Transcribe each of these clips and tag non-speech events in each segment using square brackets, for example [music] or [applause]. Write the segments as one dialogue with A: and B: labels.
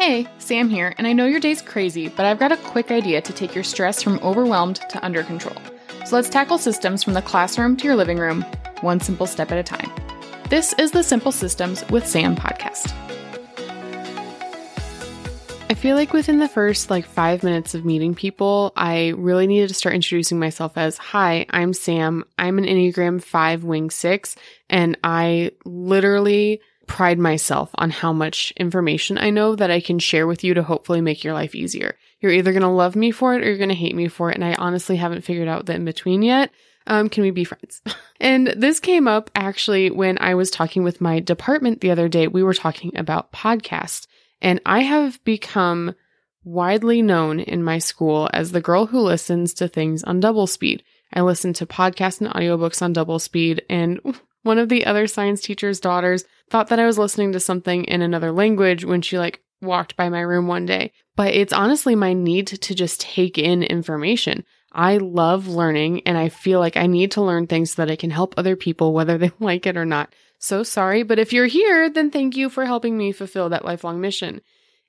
A: Hey, Sam here, and I know your day's crazy, but I've got a quick idea to take your stress from overwhelmed to under control. So let's tackle systems from the classroom to your living room, one simple step at a time. This is the Simple Systems with Sam podcast. I feel like within the first like five minutes of meeting people, I really needed to start introducing myself as Hi, I'm Sam. I'm an Enneagram 5 Wing 6, and I literally pride myself on how much information I know that I can share with you to hopefully make your life easier. You're either going to love me for it or you're going to hate me for it. And I honestly haven't figured out the in between yet. Um, can we be friends? [laughs] and this came up actually when I was talking with my department the other day. We were talking about podcasts and I have become widely known in my school as the girl who listens to things on double speed. I listen to podcasts and audiobooks on double speed and [laughs] one of the other science teacher's daughters thought that I was listening to something in another language when she like walked by my room one day. But it's honestly my need to just take in information. I love learning and I feel like I need to learn things so that I can help other people, whether they [laughs] like it or not. So sorry, but if you're here, then thank you for helping me fulfill that lifelong mission.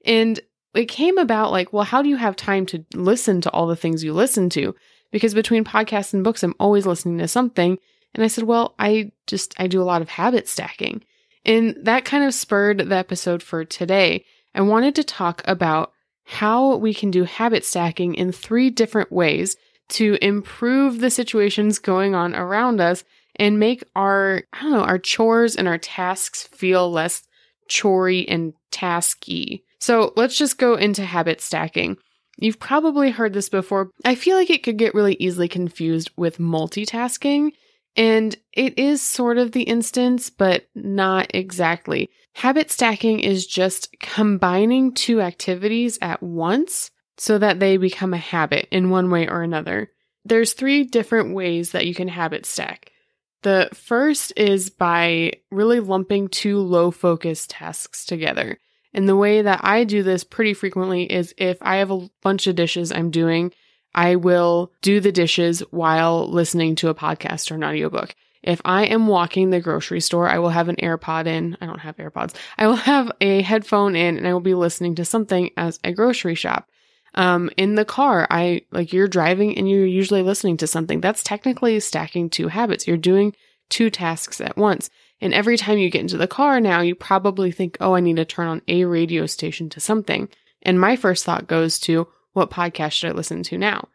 A: And it came about like, well, how do you have time to listen to all the things you listen to? Because between podcasts and books, I'm always listening to something. And I said, well, I just, I do a lot of habit stacking. And that kind of spurred the episode for today. I wanted to talk about how we can do habit stacking in three different ways to improve the situations going on around us and make our, I don't know, our chores and our tasks feel less chory and tasky. So let's just go into habit stacking. You've probably heard this before. I feel like it could get really easily confused with multitasking. And it is sort of the instance, but not exactly. Habit stacking is just combining two activities at once so that they become a habit in one way or another. There's three different ways that you can habit stack. The first is by really lumping two low focus tasks together. And the way that I do this pretty frequently is if I have a bunch of dishes I'm doing I will do the dishes while listening to a podcast or an audiobook. If I am walking the grocery store, I will have an AirPod in. I don't have AirPods. I will have a headphone in and I will be listening to something as I grocery shop. Um, in the car, I like you're driving and you're usually listening to something. That's technically stacking two habits. You're doing two tasks at once. And every time you get into the car now, you probably think, oh, I need to turn on a radio station to something. And my first thought goes to, what podcast should I listen to now?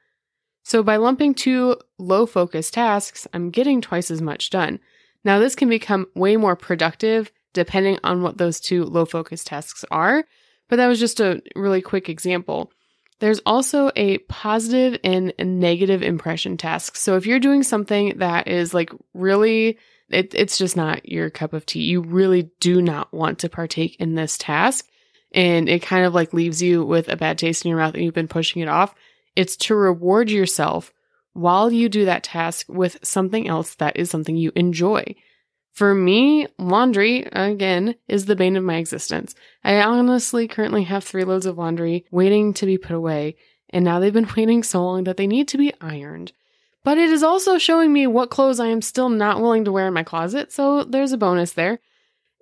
A: So by lumping two low focus tasks, I'm getting twice as much done. Now this can become way more productive depending on what those two low focus tasks are, but that was just a really quick example. There's also a positive and negative impression task. So if you're doing something that is like really it, it's just not your cup of tea. You really do not want to partake in this task and it kind of like leaves you with a bad taste in your mouth and you've been pushing it off. It's to reward yourself while you do that task with something else that is something you enjoy. For me, laundry, again, is the bane of my existence. I honestly currently have three loads of laundry waiting to be put away, and now they've been [laughs] waiting so long that they need to be ironed. But it is also showing me what clothes I am still not willing to wear in my closet, so there's a bonus there.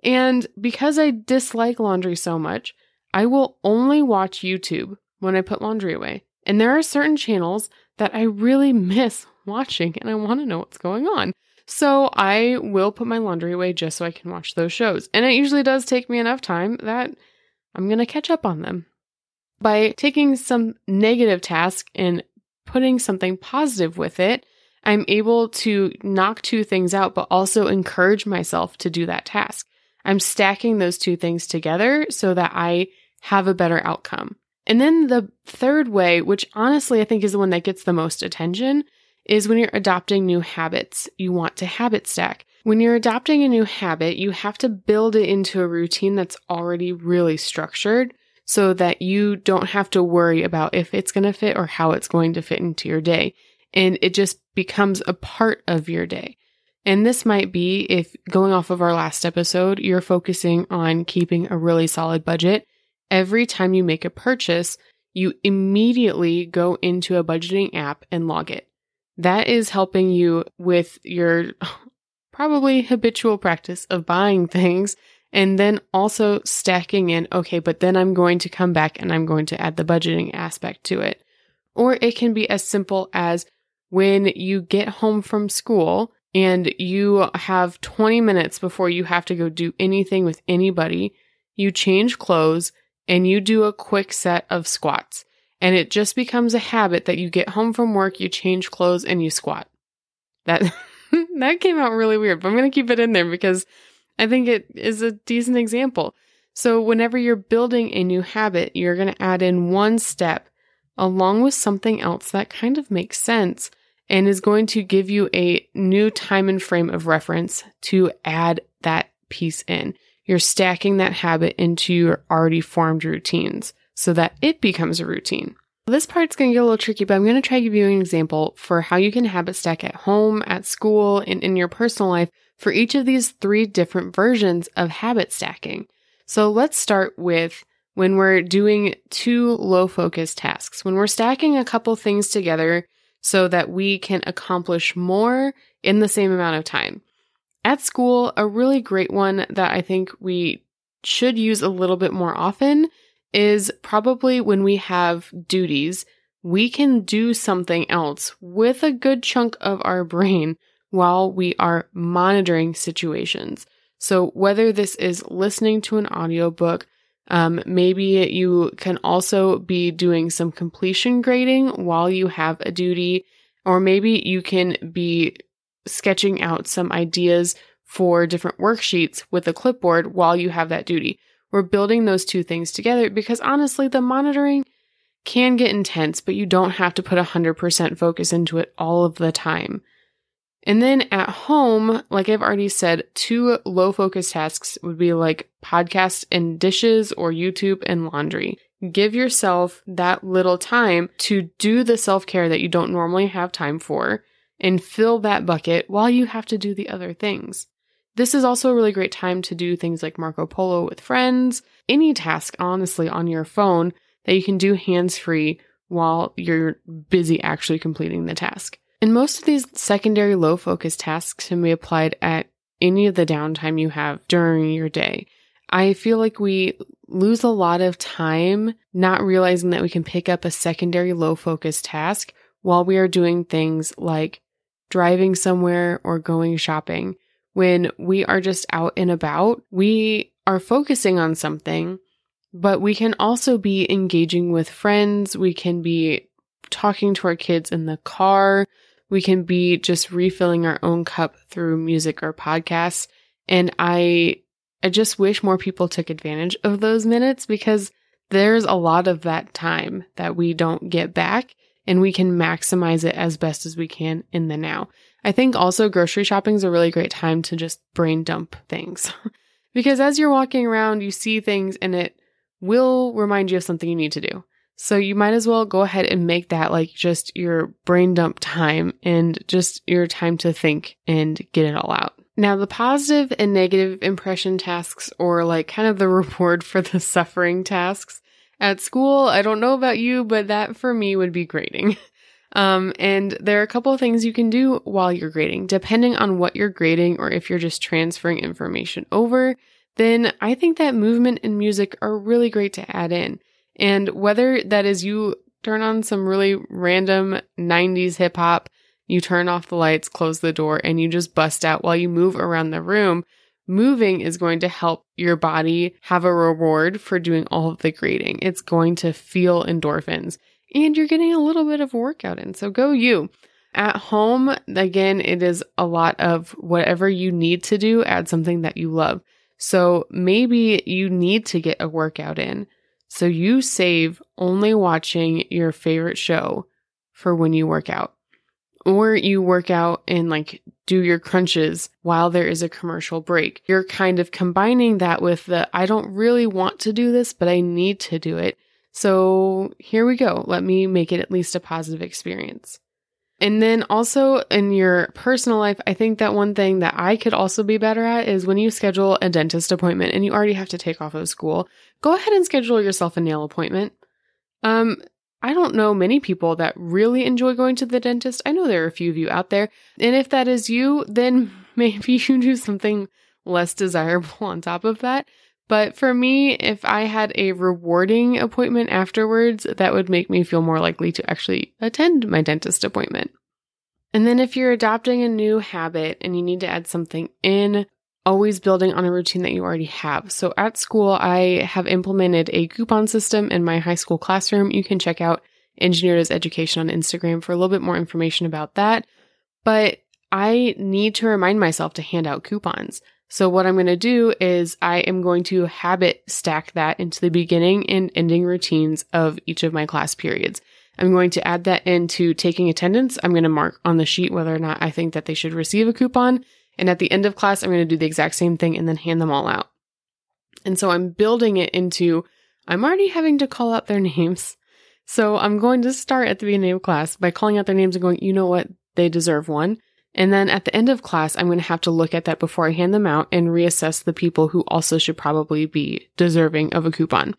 A: And because I dislike laundry so much, I will only watch YouTube when I put laundry away. And there are certain channels that I really miss [laughs] watching and I want to know what's going on. So I will put my laundry away just so I can watch those shows. And it usually does take me enough time that I'm going to catch up on them. By taking some negative task and putting something positive with it, I'm able to knock two things out, but also encourage myself to do that task. I'm stacking those two things together so that I have a better outcome. And then the third way, which honestly I think is the one that gets the most attention, is when you're adopting new habits. You want to habit stack. When you're adopting a new habit, you have to build it into a routine that's already really structured so that you don't have to worry about if it's going to fit or how it's going to fit into your day. And it just becomes a part of your day. And this might be if going off of our last episode, you're focusing on keeping a really solid budget. Every time you make a purchase, you immediately go into a budgeting app and log it. That is helping you with your [laughs] probably habitual practice of buying things And then also stacking in, okay, but then I'm going to come back and I'm going to add the budgeting aspect to it. Or it can be as simple as when you get home from school and you have 20 minutes before you have to go do anything with anybody, you change clothes and you do a quick set of squats. And it just becomes a habit that you get home from work, you change clothes and you squat. That [laughs] that came out really weird, but I'm going to keep it in there because I think it is a decent example. So, whenever you're building a new habit, you're going to add in one step along with something else that kind of makes sense and is going to give you a new time and frame of reference to add that piece in. You're stacking that habit into your already formed routines so that it becomes a routine. This part's going to get a little tricky, but I'm going to try to give you an example for how you can habit stack at home, at school, and in your personal life for each of these three different versions of habit stacking. So let's start with when we're doing two low focus tasks, when we're stacking a couple things together so that we can accomplish more in the same amount of time. At school, a really great one that I think we should use a little bit more often is probably when we have duties, we can do something else with a good chunk of our [laughs] brain while we are monitoring situations. So whether this is listening to an audiobook, um, maybe you can also be doing some completion grading while you have a duty, or maybe you can be sketching out some ideas for different worksheets with a clipboard while you have that duty. We're building those two things together because honestly, the monitoring can get intense, but you don't have to put 100% focus into it all of the time. And then at home, like I've already said, two low focus tasks would be like podcast and dishes or YouTube and laundry. Give yourself that little time to do the self care that you don't normally have time for and fill that bucket while you have to do the other things. This is also a really great time to do things like Marco Polo with friends, any task, honestly, on your phone that you can do hands free while you're busy actually completing the task. And most of these secondary low focus tasks can be applied at any of the downtime you have during your day. I feel like we lose a lot of time not realizing that we can pick up a secondary low focus task while we are doing things like driving somewhere or going shopping when we are just out and about, we are focusing on something, but we can also be engaging with friends. We can be talking to our kids in the car. We can be just refilling our own cup through music or podcasts. And I, I just wish more people took advantage of those minutes because there's a lot of that time that we don't get back and we can maximize it as best as we can in the now. I think also grocery shopping is a really great time to just brain dump things. [laughs] because as you're walking around, you see things and it will remind you of something you need to do. So you might as well go ahead and make that like just your brain dump time and just your time to think and get it all out. Now, the positive and negative impression tasks, or like kind of the [laughs] reward for the suffering tasks at school, I don't know about you, but that for me would be grading. [laughs] Um, and there are a couple of things you can do while you're grading. Depending on what you're grading or if you're just transferring information over, then I think that movement and music are really great to add in. And whether that is you turn on some really random 90s hip hop, you turn off the lights, close the door, and you just bust out while you move around the room, moving is going to help your body have a reward for doing all of the grading. It's going to feel endorphins and you're getting a little bit of workout in. So go you. At home, again, it is a lot of whatever you need to do, add something that you love. So maybe you need to get a workout in. So you save only watching your favorite show for when you work out. Or you work out and like do your crunches while there is a commercial break. You're kind of combining that with the I don't really want to do this, but I need to do it. So here we go. Let me make it at least a positive experience. And then also in your personal life, I think that one thing that I could also be better at is when you schedule a dentist appointment and you already have to take off of school, go ahead and schedule yourself a nail appointment. Um, I don't know many people that really enjoy going to the dentist. I know there are a few of you out there. And if that is you, then [laughs] maybe you do something less desirable on top of that. But for me, if I had a rewarding appointment afterwards, that would make me feel more likely to actually attend my dentist appointment. And then if you're adopting a new habit and you need to add something in, always building on a routine that you already have. So at school, I have implemented a coupon system in my high school classroom. You can check out Engineer Does Education on Instagram for a little bit more information about that. But I need to remind myself to hand out coupons. So what I'm going to do is I am going to habit stack that into the beginning and ending routines of each of my class periods. I'm going to add that into taking attendance. I'm going to mark on the sheet whether or not I think that they should receive a coupon. And at the end of class, I'm going to do the exact same thing and then hand them all out. And so I'm building it into, I'm already having to call out their [laughs] names. So I'm going to start at the beginning of class by calling out their names and going, you know what? They deserve one. And then at the end of class, I'm going to have to look at that before I hand them out and reassess the people who also should probably be deserving of a coupon.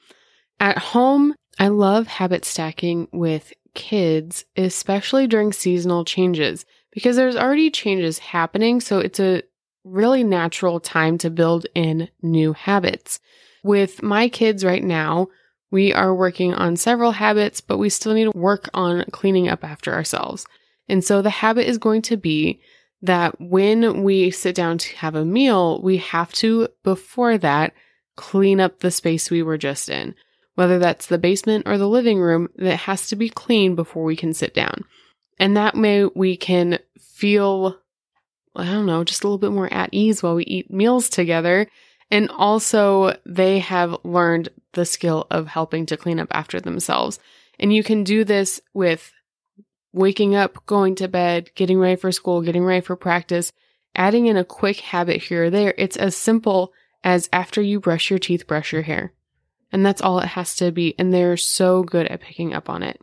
A: At home, I love habit stacking with kids, especially during seasonal changes because there's already changes happening. So it's a really natural time to build in new habits. With my kids right now, we are working on several habits, but we still need to work on cleaning up after ourselves. And so the habit is going to be that when we sit down to have a meal, we have to, before that, clean up the space we were just in. Whether that's the basement or the living room, that has to be clean before we can sit down. And that way we can feel, I don't know, just a little bit more at ease while we eat meals together. And also, they have learned the skill of helping to clean up after themselves. And you can do this with waking up, going to bed, getting ready for school, getting ready for practice, adding in a quick habit here or there. It's as simple as after you brush your teeth, brush your hair. And that's all it has to be. And they're so good at picking up on it.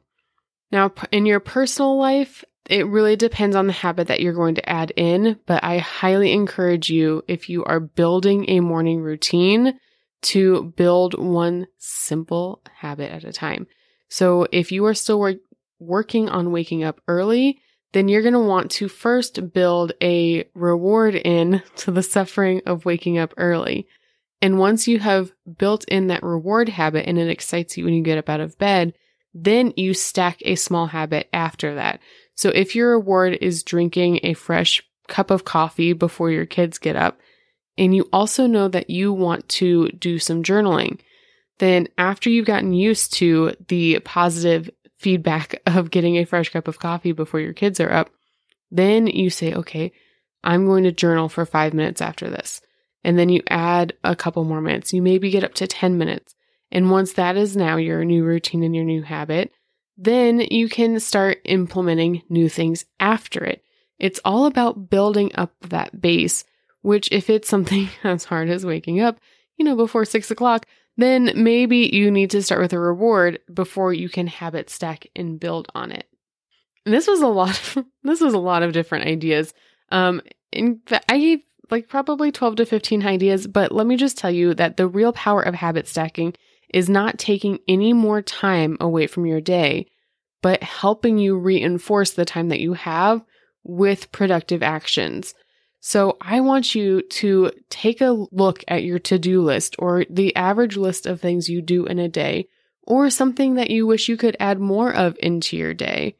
A: Now, in your personal life, it really depends on the habit that you're going to add in, but I highly encourage you, if you are building a morning routine, to build one simple habit at a time. So if you are still work- working on waking up early, then you're going to want to first build a reward in [laughs] to the suffering of waking up early. And once you have built in that reward habit and it excites you when you get up out of bed, then you stack a small habit after that. So if your reward is drinking a fresh cup of coffee before your kids get up, and you also know that you want to do some journaling, then after you've gotten used to the positive feedback [laughs] of getting a fresh cup of coffee before your kids are up, then you say, okay, I'm going to journal for five minutes after this. And then you add a couple more minutes. You maybe get up to 10 minutes. And once that is now your new routine and your new habit, then you can start implementing new things after it. It's all about building up that base, which if it's something [laughs] as hard as waking up, you know, before six o'clock, then maybe you need to start with a reward before you can habit stack and build on it. And this was a lot of, [laughs] this was a lot of different ideas. Um, in fact, I gave like probably 12 to 15 ideas, but let me just tell you that the real power of habit stacking is not taking any more time away from your day, but helping you reinforce the time that you have with productive actions. So I want you to take a look at your to do list or the average list of things you do in a day or something that you wish you could add more of into your day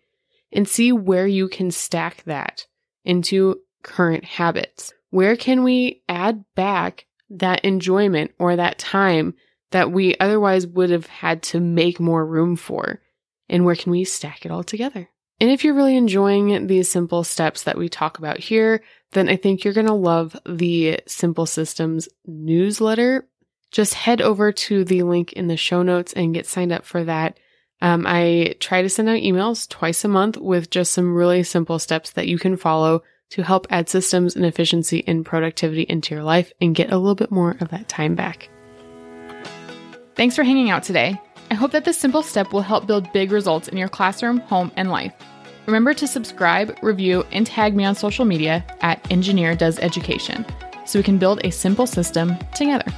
A: and see where you can stack that into current habits. Where can we add back that enjoyment or that time that we otherwise would have had to make more room for? And where can we stack it all together? And if you're really enjoying these simple steps that we talk about here, then I think you're going to love the Simple Systems newsletter. Just head over to the link in the show notes and get signed up for that. Um, I try to send out emails twice a month with just some really simple steps that you can follow to help add systems and efficiency and productivity into your life and get a little bit more of that time back.
B: Thanks for hanging out today. I hope that this simple step will help build big results in your classroom, home, and life. Remember to subscribe, review, and tag me on social media at Engineer Does Education so we can build a simple system together.